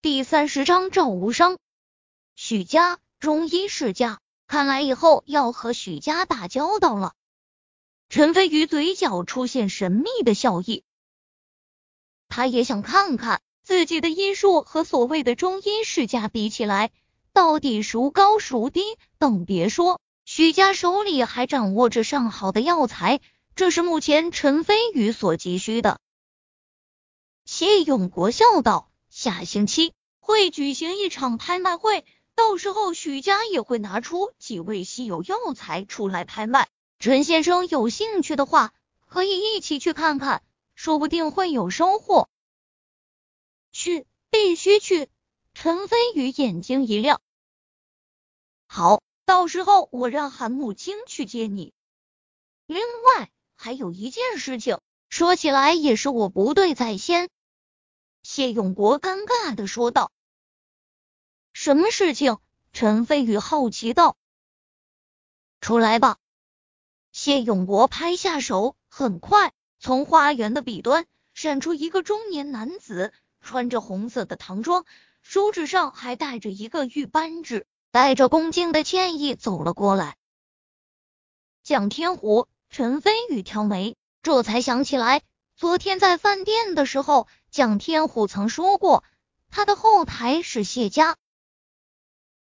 第三十章赵无伤。许家中医世家，看来以后要和许家打交道了。陈飞宇嘴角出现神秘的笑意，他也想看看自己的医术和所谓的中医世家比起来，到底孰高孰低。更别说许家手里还掌握着上好的药材，这是目前陈飞宇所急需的。谢永国笑道：“下星期。”会举行一场拍卖会，到时候许家也会拿出几味稀有药材出来拍卖。陈先生有兴趣的话，可以一起去看看，说不定会有收获。去，必须去！陈飞宇眼睛一亮。好，到时候我让韩慕清去接你。另外还有一件事情，说起来也是我不对在先。谢永国尴尬的说道。什么事情？陈飞宇好奇道。出来吧。谢永国拍下手，很快从花园的彼端闪出一个中年男子，穿着红色的唐装，手指上还戴着一个玉扳指，带着恭敬的歉意走了过来。蒋天虎，陈飞宇挑眉，这才想起来，昨天在饭店的时候，蒋天虎曾说过他的后台是谢家。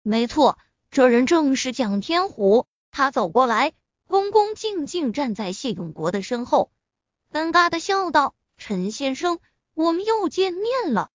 没错，这人正是蒋天虎。他走过来，恭恭敬敬站在谢永国的身后，尴尬的笑道：“陈先生，我们又见面了。”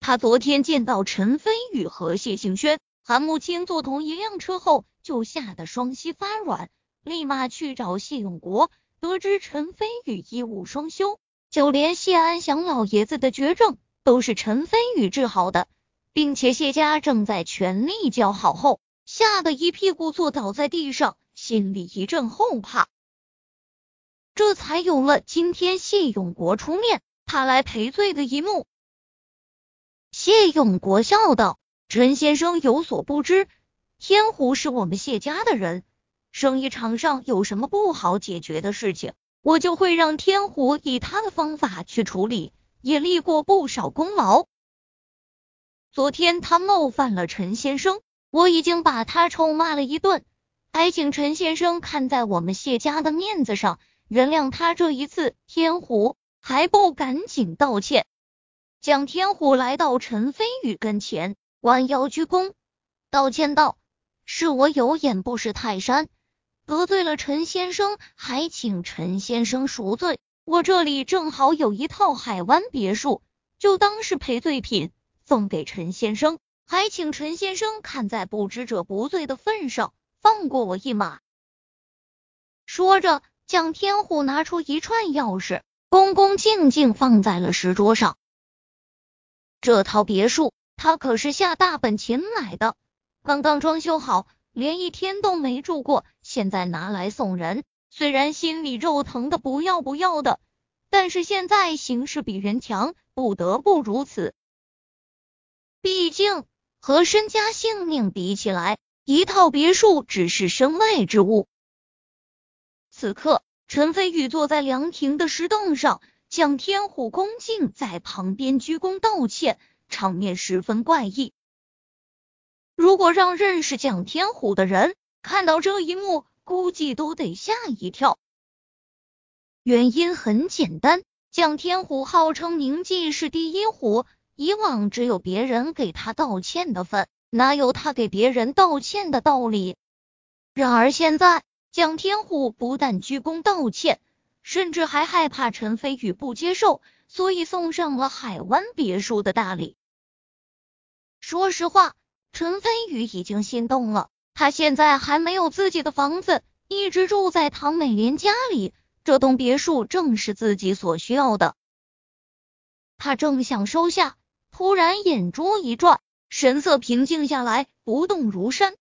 他昨天见到陈飞宇和谢杏轩、韩慕清坐同一辆车后，就吓得双膝发软，立马去找谢永国。得知陈飞宇医务双修，就连谢安祥老爷子的绝症都是陈飞宇治好的。并且谢家正在全力叫好后，吓得一屁股坐倒在地上，心里一阵后怕。这才有了今天谢永国出面，他来赔罪的一幕。谢永国笑道：“陈先生有所不知，天虎是我们谢家的人，生意场上有什么不好解决的事情，我就会让天虎以他的方法去处理，也立过不少功劳。”昨天他冒犯了陈先生，我已经把他臭骂了一顿，还请陈先生看在我们谢家的面子上，原谅他这一次。天虎还不赶紧道歉？蒋天虎来到陈飞宇跟前，弯腰鞠躬，道歉道：“是我有眼不识泰山，得罪了陈先生，还请陈先生赎罪。我这里正好有一套海湾别墅，就当是赔罪品。”送给陈先生，还请陈先生看在不知者不罪的份上，放过我一马。说着，蒋天虎拿出一串钥匙，恭恭敬敬放在了石桌上。这套别墅，他可是下大本钱买的，刚刚装修好，连一天都没住过，现在拿来送人，虽然心里肉疼的不要不要的，但是现在形势比人强，不得不如此。毕竟和身家性命比起来，一套别墅只是身外之物。此刻，陈飞宇坐在凉亭的石凳上，蒋天虎恭敬在旁边鞠躬道歉，场面十分怪异。如果让认识蒋天虎的人看到这一幕，估计都得吓一跳。原因很简单，蒋天虎号称宁记市第一虎。以往只有别人给他道歉的份，哪有他给别人道歉的道理？然而现在，蒋天虎不但鞠躬道歉，甚至还害怕陈飞宇不接受，所以送上了海湾别墅的大礼。说实话，陈飞宇已经心动了。他现在还没有自己的房子，一直住在唐美莲家里，这栋别墅正是自己所需要的。他正想收下。突然，眼珠一转，神色平静下来，不动如山。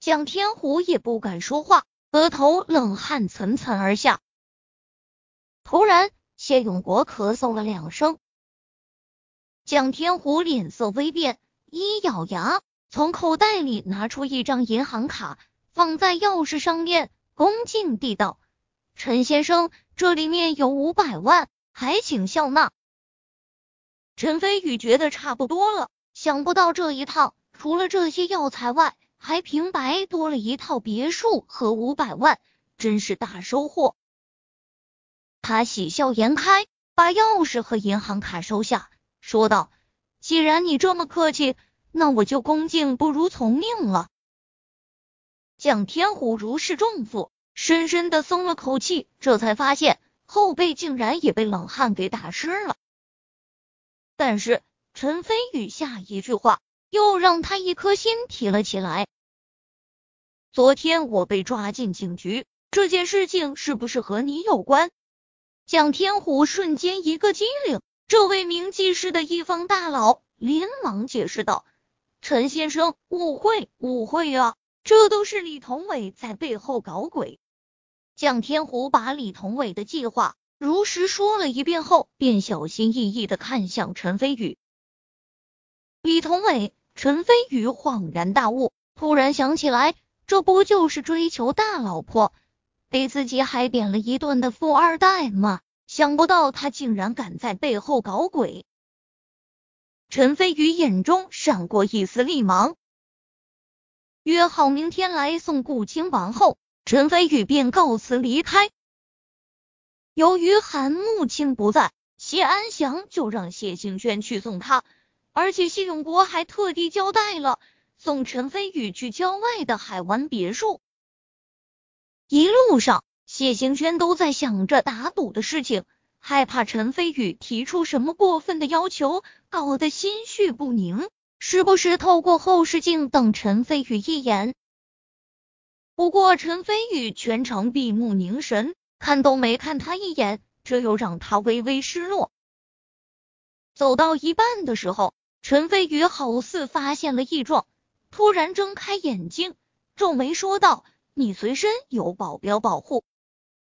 蒋天虎也不敢说话，额头冷汗涔涔而下。突然，谢永国咳嗽了两声。蒋天虎脸色微变，一咬牙，从口袋里拿出一张银行卡，放在钥匙上面，恭敬地道：“陈先生，这里面有五百万，还请笑纳。”陈飞宇觉得差不多了，想不到这一趟除了这些药材外，还平白多了一套别墅和五百万，真是大收获。他喜笑颜开，把钥匙和银行卡收下，说道：“既然你这么客气，那我就恭敬不如从命了。”蒋天虎如释重负，深深的松了口气，这才发现后背竟然也被冷汗给打湿了。但是陈飞宇下一句话又让他一颗心提了起来。昨天我被抓进警局，这件事情是不是和你有关？蒋天虎瞬间一个机灵，这位名技师的一方大佬连忙解释道：“陈先生，误会，误会啊，这都是李同伟在背后搞鬼。”蒋天虎把李同伟的计划。如实说了一遍后，便小心翼翼的看向陈飞宇。李同伟，陈飞宇恍然大悟，突然想起来，这不就是追求大老婆，被自己还扁了一顿的富二代吗？想不到他竟然敢在背后搞鬼。陈飞宇眼中闪过一丝厉芒，约好明天来送顾清王后，陈飞宇便告辞离开。由于韩慕清不在，谢安祥就让谢兴轩去送他，而且谢永国还特地交代了送陈飞宇去郊外的海湾别墅。一路上，谢行轩都在想着打赌的事情，害怕陈飞宇提出什么过分的要求，搞得心绪不宁，时不时透过后视镜瞪陈飞宇一眼。不过，陈飞宇全程闭目凝神。看都没看他一眼，这又让他微微失落。走到一半的时候，陈飞宇好似发现了异状，突然睁开眼睛，皱眉说道：“你随身有保镖保护？”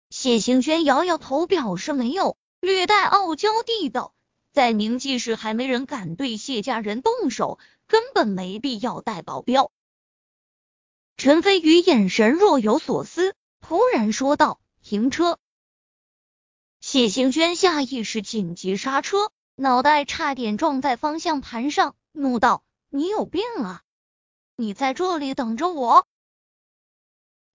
谢行轩摇摇头，表示没有，略带傲娇地道：“在明记市还没人敢对谢家人动手，根本没必要带保镖。”陈飞宇眼神若有所思，突然说道。停车！谢行轩下意识紧急刹车，脑袋差点撞在方向盘上，怒道：“你有病啊！你在这里等着我！”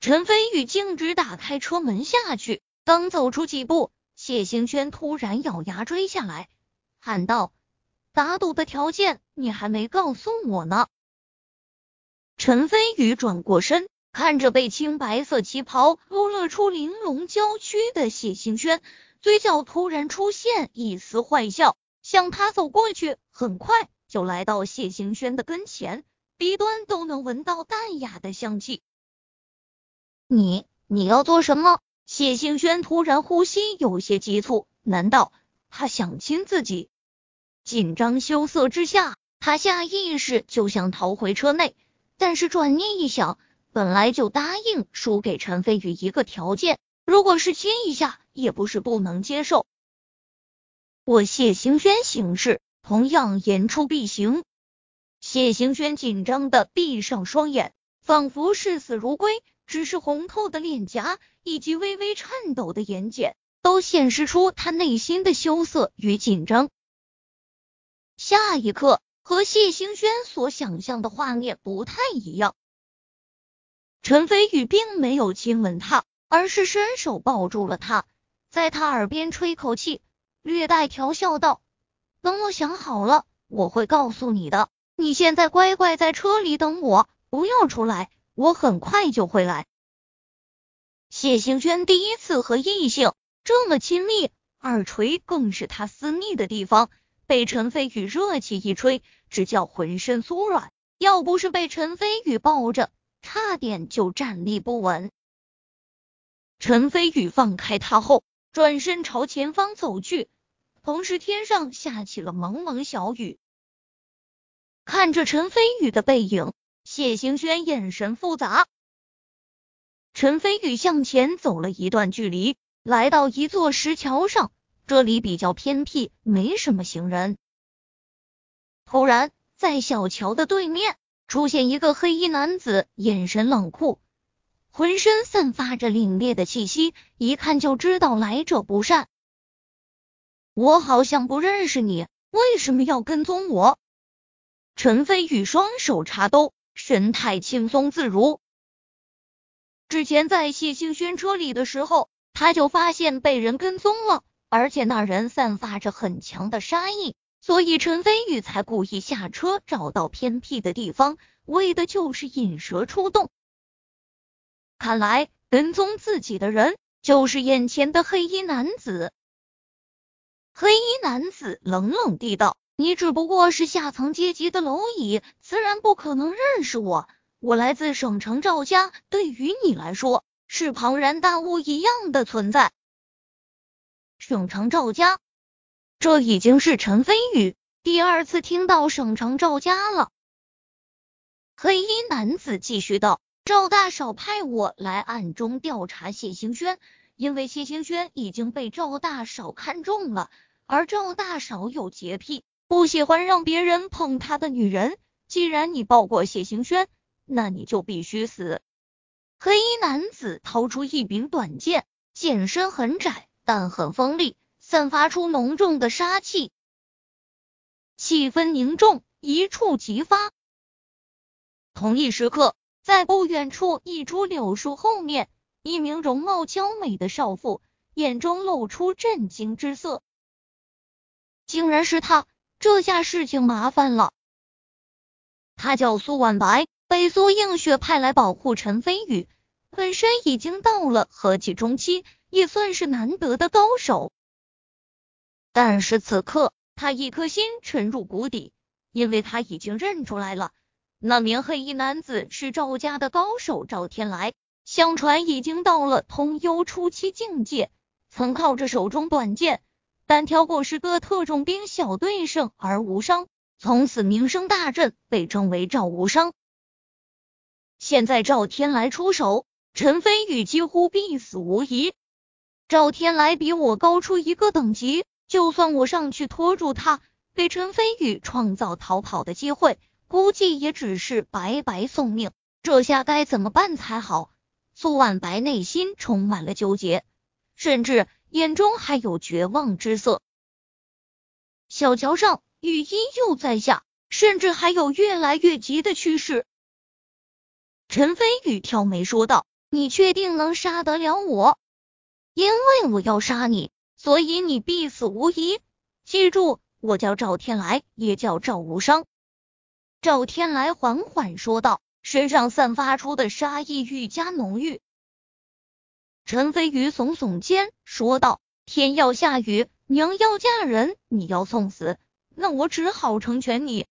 陈飞宇径直打开车门下去，刚走出几步，谢行轩突然咬牙追下来，喊道：“打赌的条件你还没告诉我呢！”陈飞宇转过身。看着被青白色旗袍勾勒出玲珑娇躯的谢星轩，嘴角突然出现一丝坏笑，向他走过去，很快就来到谢星轩的跟前，鼻端都能闻到淡雅的香气。你你要做什么？谢星轩突然呼吸有些急促，难道他想亲自己？紧张羞涩之下，他下意识就想逃回车内，但是转念一想。本来就答应输给陈飞宇一个条件，如果是亲一下，也不是不能接受。我谢行轩行事同样言出必行。谢行轩紧张的闭上双眼，仿佛视死如归，只是红透的脸颊以及微微颤抖的眼睑，都显示出他内心的羞涩与紧张。下一刻，和谢行轩所想象的画面不太一样。陈飞宇并没有亲吻她，而是伸手抱住了她，在她耳边吹口气，略带调笑道：“等我想好了，我会告诉你的。你现在乖乖在车里等我，不要出来，我很快就会来。”谢行轩第一次和异性这么亲密，耳垂更是他私密的地方，被陈飞宇热气一吹，只叫浑身酥软。要不是被陈飞宇抱着，差点就站立不稳。陈飞宇放开他后，转身朝前方走去，同时天上下起了蒙蒙小雨。看着陈飞宇的背影，谢行轩眼神复杂。陈飞宇向前走了一段距离，来到一座石桥上，这里比较偏僻，没什么行人。突然，在小桥的对面。出现一个黑衣男子，眼神冷酷，浑身散发着凛冽的气息，一看就知道来者不善。我好像不认识你，为什么要跟踪我？陈飞宇双手插兜，神态轻松自如。之前在谢星轩车里的时候，他就发现被人跟踪了，而且那人散发着很强的杀意，所以陈飞宇才故意下车，找到偏僻的地方，为的就是引蛇出洞。看来跟踪自己的人就是眼前的黑衣男子。黑衣男子冷冷地道：“你只不过是下层阶级的蝼蚁，自然不可能认识我。”我来自省城赵家，对于你来说是庞然大物一样的存在。省城赵家，这已经是陈飞宇第二次听到省城赵家了。黑衣男子继续道：“赵大少派我来暗中调查谢兴轩，因为谢兴轩已经被赵大少看中了，而赵大少有洁癖，不喜欢让别人碰他的女人。既然你抱过谢行轩。”那你就必须死！黑衣男子掏出一柄短剑，剑身很窄，但很锋利，散发出浓重的杀气。气氛凝重，一触即发。同一时刻，在不远处一株柳树后面，一名容貌娇美的少妇眼中露出震惊之色。竟然是他！这下事情麻烦了。他叫苏婉白。被苏映雪派来保护陈飞宇，本身已经到了和气中期，也算是难得的高手。但是此刻他一颗心沉入谷底，因为他已经认出来了，那名黑衣男子是赵家的高手赵天来，相传已经到了通幽初期境界，曾靠着手中短剑单挑过十个特种兵小队胜而无伤，从此名声大振，被称为赵无伤。现在赵天来出手，陈飞宇几乎必死无疑。赵天来比我高出一个等级，就算我上去拖住他，给陈飞宇创造逃跑的机会，估计也只是白白送命。这下该怎么办才好？苏婉白内心充满了纠结，甚至眼中还有绝望之色。小桥上，雨依旧在下，甚至还有越来越急的趋势。陈飞宇挑眉说道：“你确定能杀得了我？因为我要杀你，所以你必死无疑。记住，我叫赵天来，也叫赵无伤。”赵天来缓缓说道，身上散发出的杀意愈加浓郁。陈飞宇耸耸肩说道：“天要下雨，娘要嫁人，你要送死，那我只好成全你。”